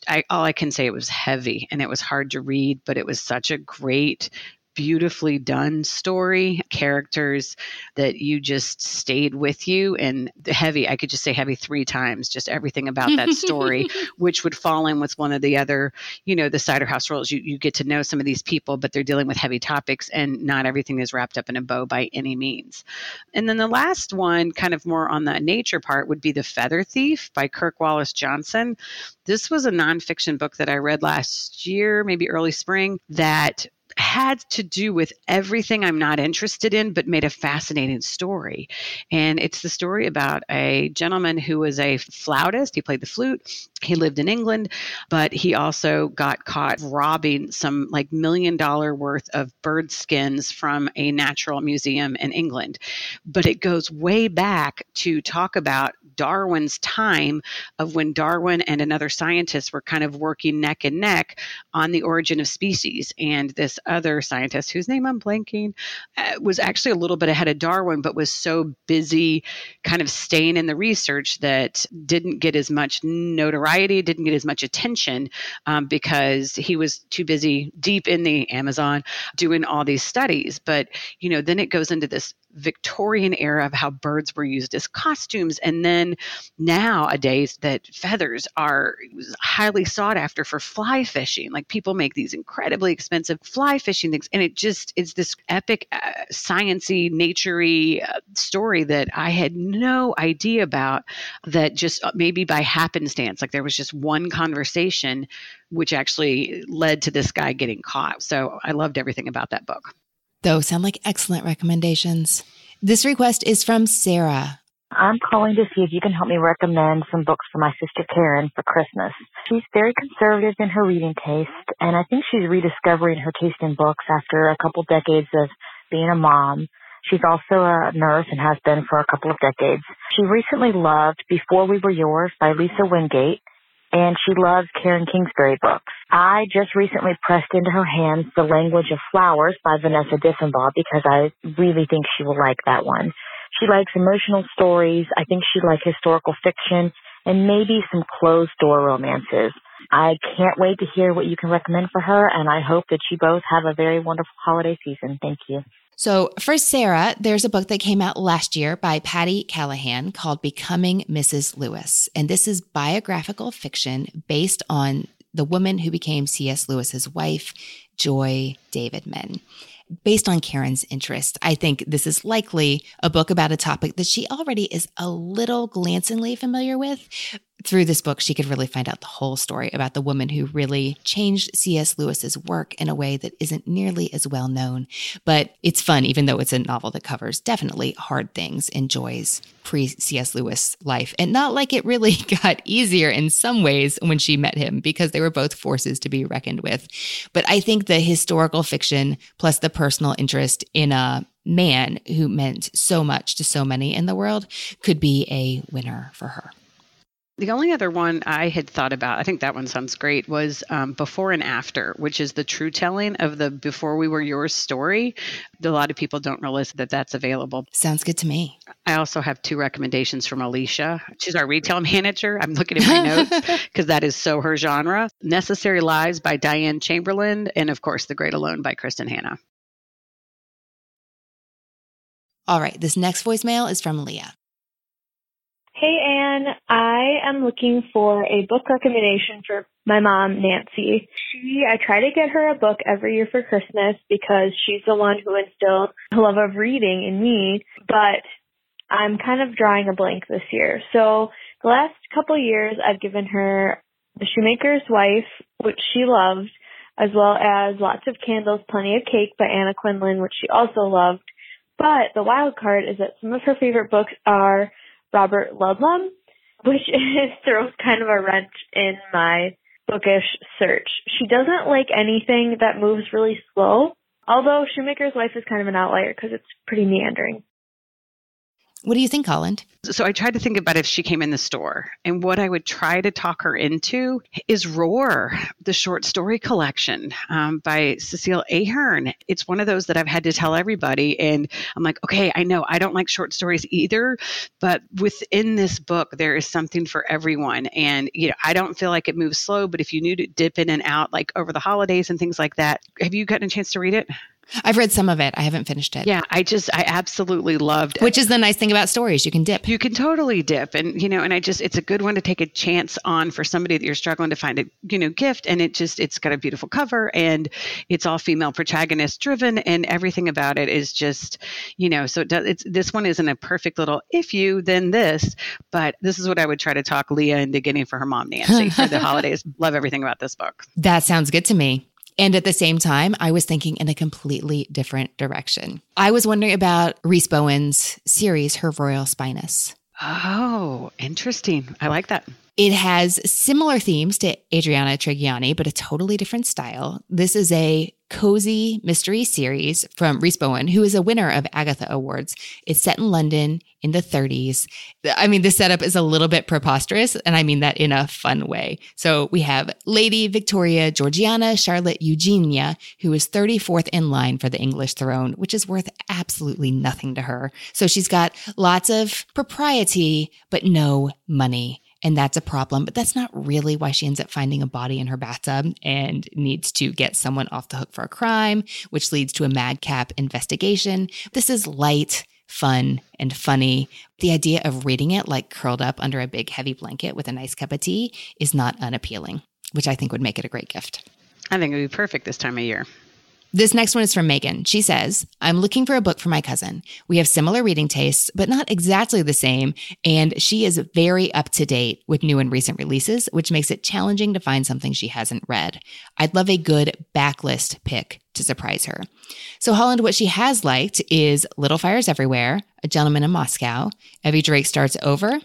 I, all I can say it was heavy and it was hard to read, but it was such a great beautifully done story, characters that you just stayed with you. And heavy, I could just say heavy three times, just everything about that story, which would fall in with one of the other, you know, the cider house rules. You, you get to know some of these people, but they're dealing with heavy topics and not everything is wrapped up in a bow by any means. And then the last one, kind of more on the nature part, would be The Feather Thief by Kirk Wallace Johnson. This was a nonfiction book that I read last year, maybe early spring, that had to do with everything I'm not interested in, but made a fascinating story. And it's the story about a gentleman who was a flautist. He played the flute. He lived in England, but he also got caught robbing some like million dollar worth of bird skins from a natural museum in England. But it goes way back to talk about Darwin's time of when Darwin and another scientist were kind of working neck and neck on the origin of species. And this other scientist, whose name I'm blanking, uh, was actually a little bit ahead of Darwin, but was so busy kind of staying in the research that didn't get as much notoriety, didn't get as much attention um, because he was too busy deep in the Amazon doing all these studies. But, you know, then it goes into this Victorian era of how birds were used as costumes. And then nowadays, that feathers are highly sought after for fly fishing. Like people make these incredibly expensive fly fishing things. And it just is this epic, uh, sciency, naturey uh, story that I had no idea about that just uh, maybe by happenstance, like there was just one conversation which actually led to this guy getting caught. So I loved everything about that book. Those sound like excellent recommendations. This request is from Sarah. I'm calling to see if you can help me recommend some books for my sister Karen for Christmas. She's very conservative in her reading taste, and I think she's rediscovering her taste in books after a couple decades of being a mom. She's also a nurse and has been for a couple of decades. She recently loved Before We Were Yours by Lisa Wingate, and she loves Karen Kingsbury books. I just recently pressed into her hands The Language of Flowers by Vanessa Diffenbaugh because I really think she will like that one. She likes emotional stories. I think she'd like historical fiction and maybe some closed door romances. I can't wait to hear what you can recommend for her and I hope that you both have a very wonderful holiday season. Thank you. So, for Sarah, there's a book that came out last year by Patti Callahan called Becoming Mrs. Lewis. And this is biographical fiction based on the woman who became C.S. Lewis's wife, Joy Davidman based on Karen's interest. I think this is likely a book about a topic that she already is a little glancingly familiar with. Through this book, she could really find out the whole story about the woman who really changed C.S. Lewis's work in a way that isn't nearly as well known. But it's fun, even though it's a novel that covers definitely hard things in Joy's pre C.S. Lewis life. And not like it really got easier in some ways when she met him, because they were both forces to be reckoned with. But I think the historical fiction plus the personal interest in a man who meant so much to so many in the world could be a winner for her. The only other one I had thought about, I think that one sounds great, was um, Before and After, which is the true telling of the Before We Were Yours story. A lot of people don't realize that that's available. Sounds good to me. I also have two recommendations from Alicia. She's our retail manager. I'm looking at my notes because that is so her genre. Necessary Lies by Diane Chamberlain, and of course, The Great Alone by Kristin Hannah. All right, this next voicemail is from Leah. Hey, Anne. I am looking for a book recommendation for my mom, Nancy. She, I try to get her a book every year for Christmas because she's the one who instilled a love of reading in me, but I'm kind of drawing a blank this year. So the last couple years, I've given her The Shoemaker's Wife, which she loved, as well as Lots of Candles, Plenty of Cake by Anna Quindlen, which she also loved. But the wild card is that some of her favorite books are Robert Ludlum, which is, throws kind of a wrench in my bookish search. She doesn't like anything that moves really slow, although Shoemaker's Wife is kind of an outlier because it's pretty meandering. What do you think, Holland? So I tried to think about if she came in the store, and what I would try to talk her into is Roar, the short story collection um, by Cecelia Ahern. It's one of those that I've had to tell everybody, and I'm like, okay, I know I don't like short stories either, but within this book there is something for everyone, and you know I don't feel like it moves slow, but if you need to dip in and out like over the holidays and things like that, have you gotten a chance to read it? I've read some of it. I haven't finished it. Yeah, I just I absolutely loved it. Which is the nice thing about stories. You can dip. You can totally dip. And you know, and I just it's a good one to take a chance on for somebody that you're struggling to find a, you know, gift and it just it's got a beautiful cover and it's all female protagonist driven and everything about it is just, you know, so it does it's this one isn't a perfect little if you then this, but this is what I would try to talk Leah into getting for her mom Nancy for the holidays. Love everything about this book. That sounds good to me. And at the same time, I was thinking in a completely different direction. I was wondering about Rhys Bowen's series, Her Royal Spyness. Oh, interesting. I like that. It has similar themes to Adriana Trigiani, but a totally different style. This is a cozy mystery series from Rhys Bowen, who is a winner of Agatha Awards. It's set in London in the 30s. I mean, the setup is a little bit preposterous, and I mean that in a fun way. So we have Lady Victoria Georgiana Charlotte Eugenia, who is 34th in line for the English throne, which is worth absolutely nothing to her. So she's got lots of propriety, but no money. And that's a problem, but that's not really why she ends up finding a body in her bathtub and needs to get someone off the hook for a crime, which leads to a madcap investigation. This is light, fun, and funny. The idea of reading it like curled up under a big heavy blanket with a nice cup of tea is not unappealing, which I think would make it a great gift. I think it would be perfect this time of year. This next one is from Megan. She says, I'm looking for a book for my cousin. We have similar reading tastes, but not exactly the same. And she is very up to date with new and recent releases, which makes it challenging to find something she hasn't read. I'd love a good backlist pick to surprise her. So, Holland, what she has liked is Little Fires Everywhere, A Gentleman in Moscow, Evie Drake Starts Over,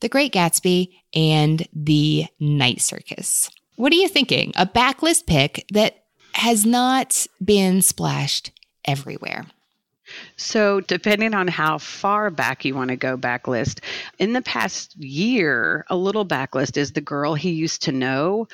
The Great Gatsby, and The Night Circus. What are you thinking? A backlist pick that has not been splashed everywhere. So, depending on how far back you want to go, backlist, in the past year, a little backlist is The Girl He Used to Know.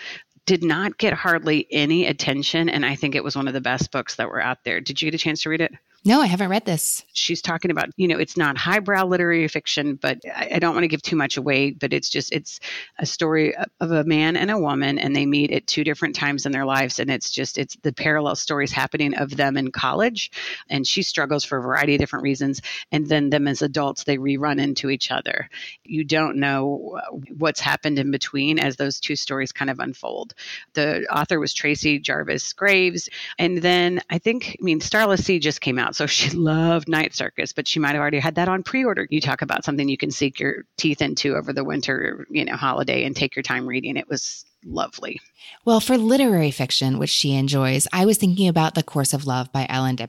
Did not get hardly any attention, and I think it was one of the best books that were out there. Did you get a chance to read it? No, I haven't read this. She's talking about, you know, it's not highbrow literary fiction, but I, I don't want to give too much away, but it's just, it's a story of a man and a woman, and they meet at two different times in their lives. And it's just, it's the parallel stories happening of them in college. And she struggles for a variety of different reasons. And then them as adults, they rerun into each other. You don't know what's happened in between as those two stories kind of unfold. The author was Tracey Garvis Graves. And then I think, I mean, Starless Sea just came out out. So she loved Night Circus, but she might have already had that on pre-order. You talk about something you can sink your teeth into over the winter, you know, holiday and take your time reading. It was lovely. Well, for literary fiction, which she enjoys, I was thinking about The Course of Love by Alain de.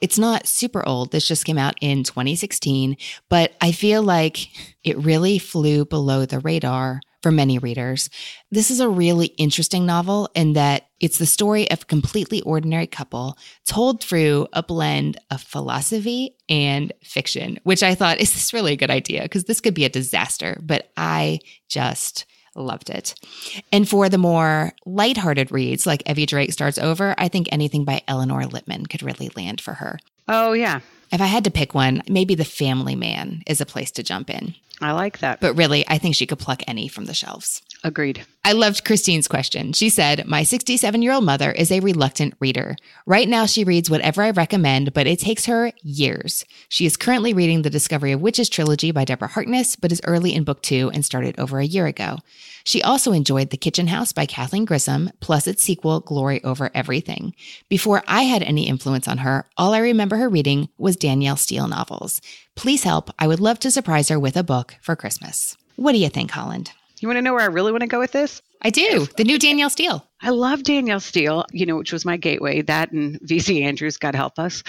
It's not super old. This just came out in 2016, but I feel like it really flew below the radar for many readers. This is a really interesting novel in that it's the story of a completely ordinary couple told through a blend of philosophy and fiction, which I thought, is this really a good idea? Because this could be a disaster, but I just loved it. And for the more lighthearted reads, like Evie Drake Starts Over, I think anything by Elinor Lipman could really land for her. Oh, yeah. If I had to pick one, maybe The Family Man is a place to jump in. I like that. But really, I think she could pluck any from the shelves. Agreed. I loved Christine's question. She said, My 67 year old mother is a reluctant reader. Right now, she reads whatever I recommend, but it takes her years. She is currently reading the Discovery of Witches trilogy by Deborah Harkness, but is early in book two and started over a year ago. She also enjoyed The Kitchen House by Kathleen Grissom, plus its sequel, Glory Over Everything. Before I had any influence on her, all I remember her reading was Danielle Steel novels. Please help. I would love to surprise her with a book for Christmas. What do you think, Holland? You want to know where I really want to go with this? I do. The new Danielle Steel. I love Danielle Steel, you know, which was my gateway. That and VC Andrews, God help us.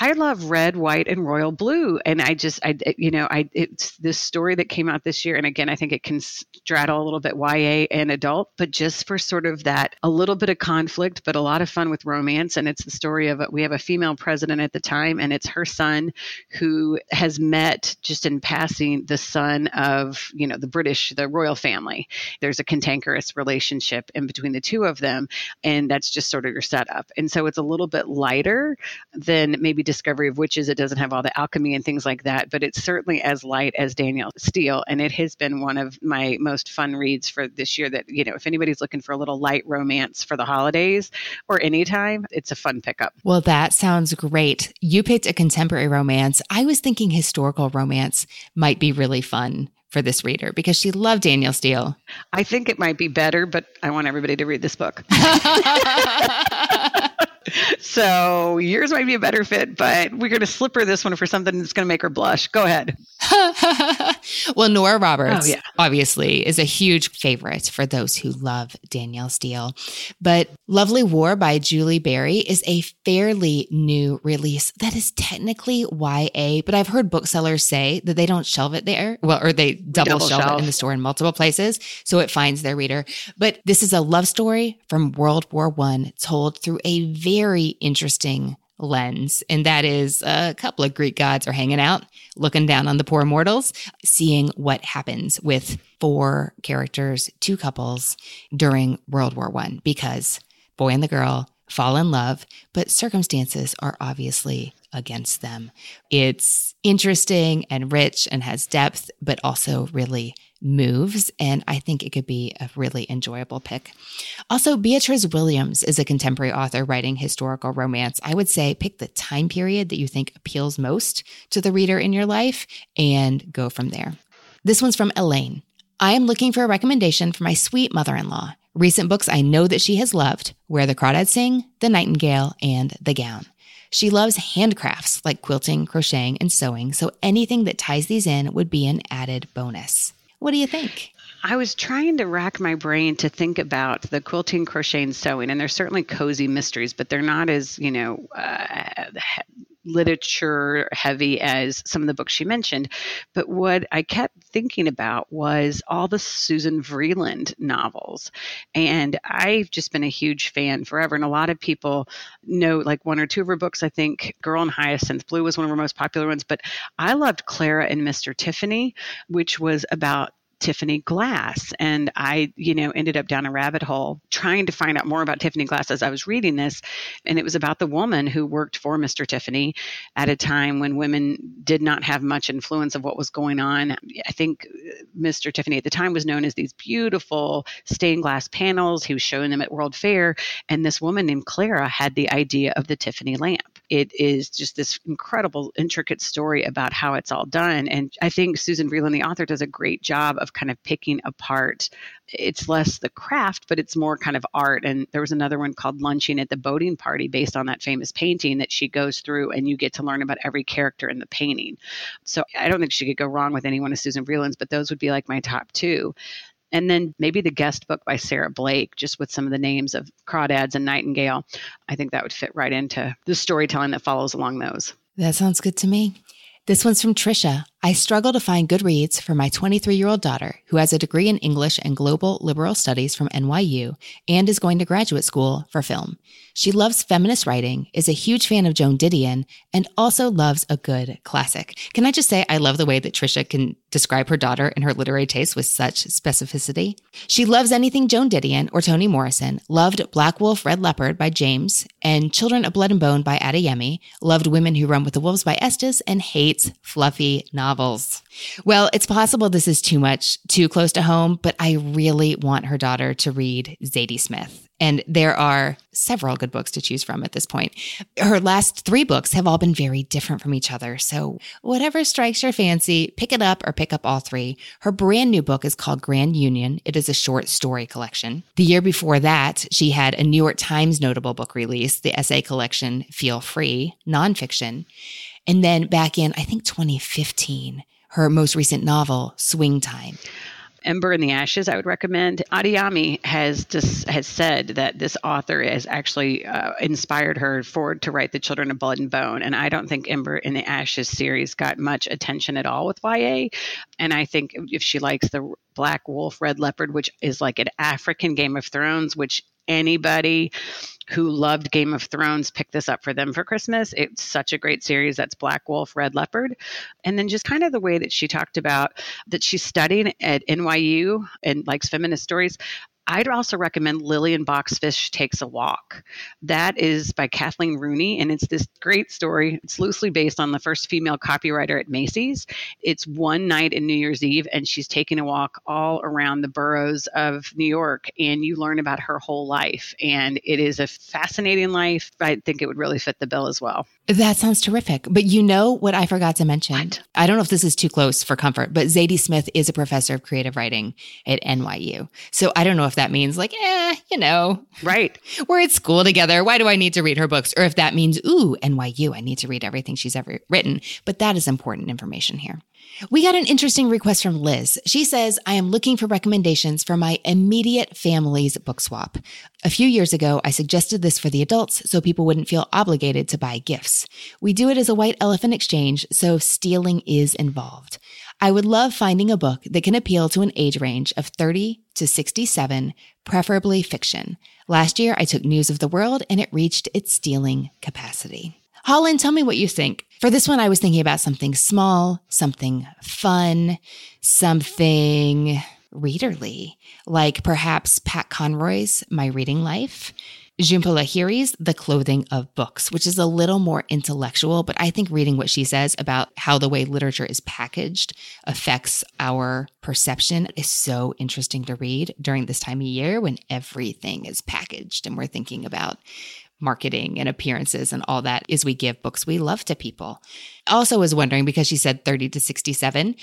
I love red, white, and royal blue, and I just, I, you know, I it's this story that came out this year, and again, I think it can straddle a little bit YA and adult, but just for sort of that a little bit of conflict, but a lot of fun with romance, and it's the story of we have a female president at the time, and it's her son who has met just in passing the son of you know the British, the royal family. There's a cantankerous relationship in between the two of them, and that's just sort of your setup, and so it's a little bit lighter than maybe Discovery of Witches. It doesn't have all the alchemy and things like that, but it's certainly as light as Danielle Steel. And it has been one of my most fun reads for this year that, you know, if anybody's looking for a little light romance for the holidays or anytime, it's a fun pickup. Well, that sounds great. You picked a contemporary romance. I was thinking historical romance might be really fun for this reader because she loved Danielle Steel. I think it might be better, but I want everybody to read this book. so yours might be a better fit, but we're going to slip her this one for something that's going to make her blush. Go ahead. well, Nora Roberts, oh, yeah. obviously, is a huge favorite for those who love Danielle Steel. But Lovely War by Julie Berry is a fairly new release that is technically YA, but I've heard booksellers say that they don't shelve it there. Well, or they double, double shelve, shelve it in the store in multiple places so it finds their reader. But this is a love story from World War One told through a very interesting lens. And that is a couple of Greek gods are hanging out, looking down on the poor mortals, seeing what happens with four characters, two couples during World War One, because boy and the girl fall in love, but circumstances are obviously against them. It's interesting and rich and has depth, but also really moves. And I think it could be a really enjoyable pick. Also, Beatriz Williams is a contemporary author writing historical romance. I would say pick the time period that you think appeals most to the reader in your life and go from there. This one's from Elaine. I am looking for a recommendation for my sweet mother in law. Recent books I know that she has loved Where the Crawdads Sing, The Nightingale, and The Gown. She loves handcrafts like quilting, crocheting, and sewing, so anything that ties these in would be an added bonus. What do you think? I was trying to rack my brain to think about the quilting, crocheting, sewing, and they're certainly cozy mysteries, but they're not as, you know, uh, literature heavy as some of the books she mentioned. But what I kept thinking about was all the Susan Vreeland novels. And I've just been a huge fan forever. And a lot of people know like one or two of her books. I think Girl in Hyacinth Blue was one of her most popular ones. But I loved Clara and Mr. Tiffany, which was about Tiffany Glass. And I, you know, ended up down a rabbit hole trying to find out more about Tiffany Glass as I was reading this. And it was about the woman who worked for Mr. Tiffany at a time when women did not have much influence of what was going on. I think uh, Mr. Tiffany at the time was known as these beautiful stained glass panels. He was showing them at World Fair. And this woman named Clara had the idea of the Tiffany lamp. It is just this incredible, intricate story about how it's all done. And I think Susan Vreeland, the author, does a great job of kind of picking apart. It's less the craft, but it's more kind of art. And there was another one called Lunching at the Boating Party based on that famous painting that she goes through, and you get to learn about every character in the painting. So I don't think she could go wrong with any one of Susan Vreeland's, but those would be like my top two. And then maybe the guest book by Sarah Blake, just with some of the names of Crawdads and Nightingale. I think that would fit right into the storytelling that follows along those. That sounds good to me. This one's from Trisha. I struggle to find good reads for my 23 year old daughter, who has a degree in English and Global Liberal Studies from NYU and is going to graduate school for film. She loves feminist writing, is a huge fan of Joan Didion, and also loves a good classic. Can I just say, I love the way that Trisha can describe her daughter and her literary taste with such specificity. She loves anything Joan Didion or Toni Morrison, loved Black Wolf, Red Leopard by James, and Children of Blood and Bone by Adeyemi, loved Women Who Run with the Wolves by Estes, and hates fluffy novels novels. Well, it's possible this is too much, too close to home, but I really want her daughter to read Zadie Smith. And there are several good books to choose from at this point. Her last three books have all been very different from each other. So, whatever strikes your fancy, pick it up or pick up all three. Her brand new book is called Grand Union. It is a short story collection. The year before that, she had a New York Times notable book release, the essay collection Feel Free, nonfiction. And then back in, I think 2015, her most recent novel, Swing Time. Ember in the Ashes, I would recommend. Adeyemi has just has said that this author has actually uh, inspired her forward to write The Children of Blood and Bone, and I don't think Ember in the Ashes series got much attention at all with YA. And I think if she likes the Black Wolf, Red Leopard, which is like an African Game of Thrones, which anybody who loved Game of Thrones pick this up for them for Christmas. It's such a great series. That's Black Wolf, Red Leopard. And then just kind of the way that she talked about that she's studying at NYU and likes feminist stories. I'd also recommend Lillian Boxfish Takes a Walk. That is by Kathleen Rooney, and it's this great story. It's loosely based on the first female copywriter at Macy's. It's one night in New Year's Eve, and she's taking a walk all around the boroughs of New York, and you learn about her whole life. And it is a fascinating life. I think it would really fit the bill as well. That sounds terrific. But you know what I forgot to mention? What? I don't know if this is too close for comfort, but Zadie Smith is a professor of creative writing at NYU. So I don't know if that means like, eh, you know, right. We're at school together. Why do I need to read her books? Or if that means, ooh, NYU, I need to read everything she's ever written. But that is important information here. We got an interesting request from Liz. She says, I am looking for recommendations for my immediate family's book swap. A few years ago, I suggested this for the adults so people wouldn't feel obligated to buy gifts. We do it as a white elephant exchange, so stealing is involved. I would love finding a book that can appeal to an age range of 30 to 67, preferably fiction. Last year, I took News of the World and it reached its stealing capacity. Holland, tell me what you think. For this one, I was thinking about something small, something fun, something readerly, like perhaps Pat Conroy's My Reading Life. Jhumpa Lahiri's The Clothing of Books, which is a little more intellectual, but I think reading what she says about how the way literature is packaged affects our perception is so interesting to read during this time of year when everything is packaged and we're thinking about marketing and appearances and all that is we give books we love to people. Also was wondering because she said 30 to 67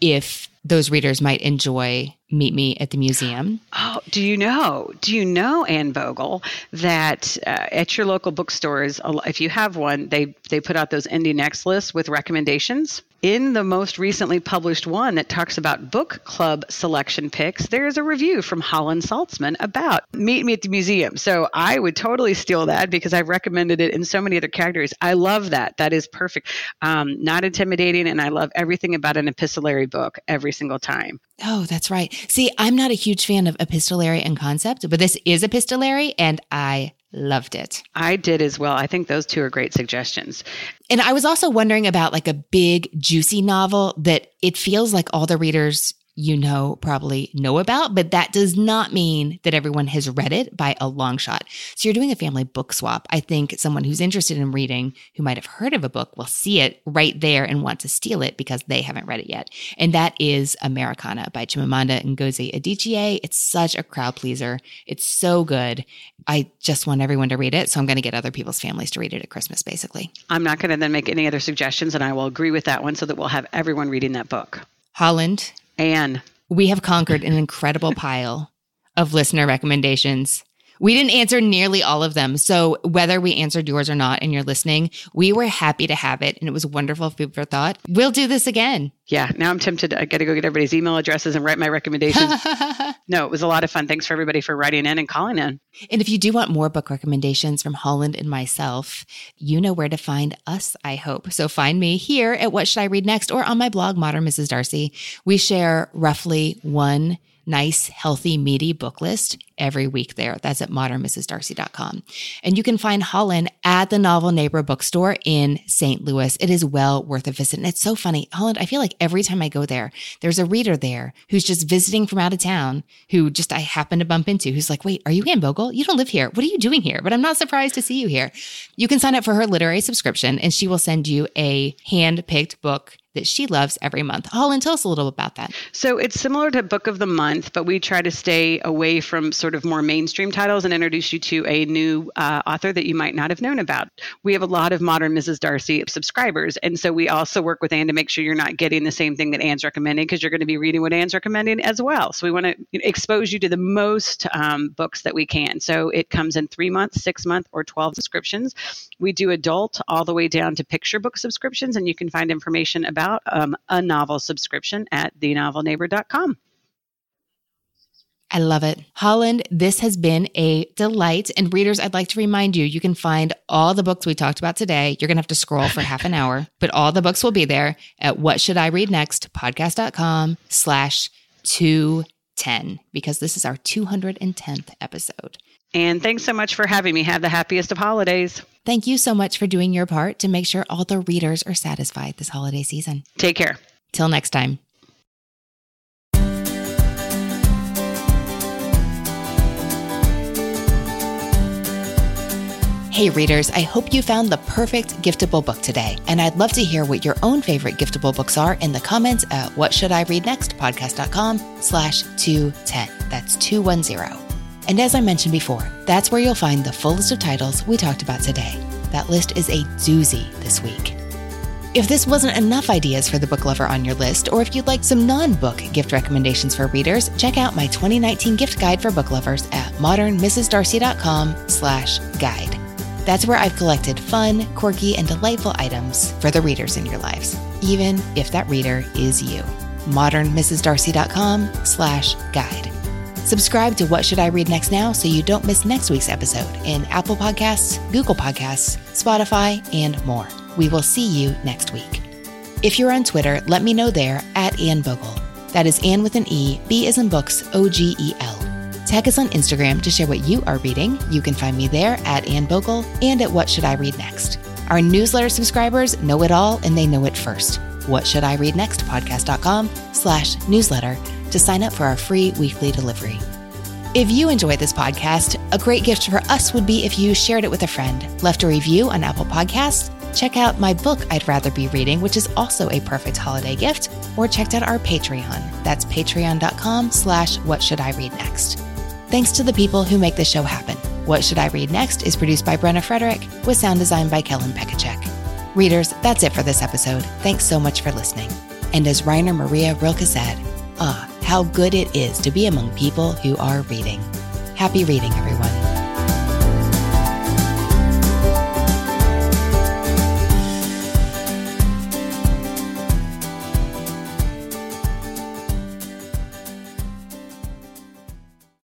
if those readers might enjoy Meet Me at the Museum. Oh, do you know? Do you know, Anne Bogel, that uh, at your local bookstores, if you have one, they they put out those Indie Next lists with recommendations. In the most recently published one that talks about book club selection picks, there's a review from Holland Saltsman about Meet Me at the Museum. So I would totally steal that because I've recommended it in so many other categories. I love that. That is perfect. Um, not intimidating, and I love everything about an epistolary book every single time. Oh, that's right. See, I'm not a huge fan of epistolary and concept, but this is epistolary, and I loved it. I did as well. I think those two are great suggestions. And I was also wondering about like a big, juicy novel that it feels like all the readers you know probably know about, but that does not mean that everyone has read it by a long shot. So you're doing a family book swap. I think someone who's interested in reading who might have heard of a book will see it right there and want to steal it because they haven't read it yet. And that is Americanah by Chimamanda Ngozi Adichie. It's such a crowd pleaser. It's so good. I just want everyone to read it. So I'm going to get other people's families to read it at Christmas, basically. I'm not going to then make any other suggestions, and I will agree with that one so that we'll have everyone reading that book. Holland. Anne. We have conquered an incredible pile of listener recommendations. We didn't answer nearly all of them. So whether we answered yours or not and you're listening, we were happy to have it. And it was wonderful food for thought. We'll do this again. Yeah. Now I'm tempted. I got to go get everybody's email addresses and write my recommendations. no, it was a lot of fun. Thanks for everybody for writing in and calling in. And if you do want more book recommendations from Holland and myself, you know where to find us, I hope. So find me here at What Should I Read Next or on my blog, Modern Mrs. Darcy. We share roughly one nice, healthy, meaty book list every week there. That's at modernmrsdarcy.com. And you can find Holland at the Novel Neighbor bookstore in St. Louis. It is well worth a visit. And it's so funny. Holland, I feel like every time I go there, there's a reader there who's just visiting from out of town who just I happen to bump into who's like, wait, are you Anne Bogel? You don't live here. What are you doing here? But I'm not surprised to see you here. You can sign up for her literary subscription and she will send you a hand picked book that she loves every month. Holland, tell us a little about that. So it's similar to Book of the Month, but we try to stay away from sort of more mainstream titles and introduce you to a new uh, author that you might not have known about. We have a lot of modern Mrs. Darcy subscribers, and so we also work with Anne to make sure you're not getting the same thing that Anne's recommending because you're going to be reading what Anne's recommending as well. So we want to expose you to the most um, books that we can. So it comes in three month, six month, or 12 subscriptions. We do adult all the way down to picture book subscriptions, and you can find information about about um, a novel subscription at thenovelneighbor.com. I love it. Holland, this has been a delight. And readers, I'd like to remind you, you can find all the books we talked about today. You're going to have to scroll for half an hour, but all the books will be there at what should I read next podcast.com slash 210 because this is our 210th episode. And thanks so much for having me. Have the happiest of holidays. Thank you so much for doing your part to make sure all the readers are satisfied this holiday season. Take care. Till next time. Hey, readers, I hope you found the perfect giftable book today. And I'd love to hear what your own favorite giftable books are in the comments at what should I read next podcast.com slash 210. That's 210. And as I mentioned before, that's where you'll find the full list of titles we talked about today. That list is a doozy this week. If this wasn't enough ideas for the book lover on your list, or if you'd like some non-book gift recommendations for readers, check out my 2019 gift guide for book lovers at modernmrsdarcy.com slash guide. That's where I've collected fun, quirky, and delightful items for the readers in your lives, even if that reader is you. modernmrsdarcy.com slash guide. Subscribe to What Should I Read Next Now so you don't miss next week's episode in Apple Podcasts, Google Podcasts, Spotify, and more. We will see you next week. If you're on Twitter, let me know there at Anne Bogel. That is Ann with an E, B is in books, O G E L. Tag us on Instagram to share what you are reading. You can find me there at Anne Bogel and at What Should I Read Next. Our newsletter subscribers know it all and they know it first. What should I read next? Podcast.com slash newsletter to sign up for our free weekly delivery. If you enjoyed this podcast, a great gift for us would be if you shared it with a friend, left a review on Apple Podcasts, check out my book I'd Rather Be Reading, which is also a perfect holiday gift, or checked out our Patreon. That's patreon.com slash what should I read next. Thanks to the people who make this show happen. What Should I Read Next is produced by Brenna Frederick with sound design by Kellen Pekacek. Readers, that's it for this episode. Thanks so much for listening. And as Rainer Maria Rilke said, ah, how good it is to be among people who are reading. Happy reading, everyone.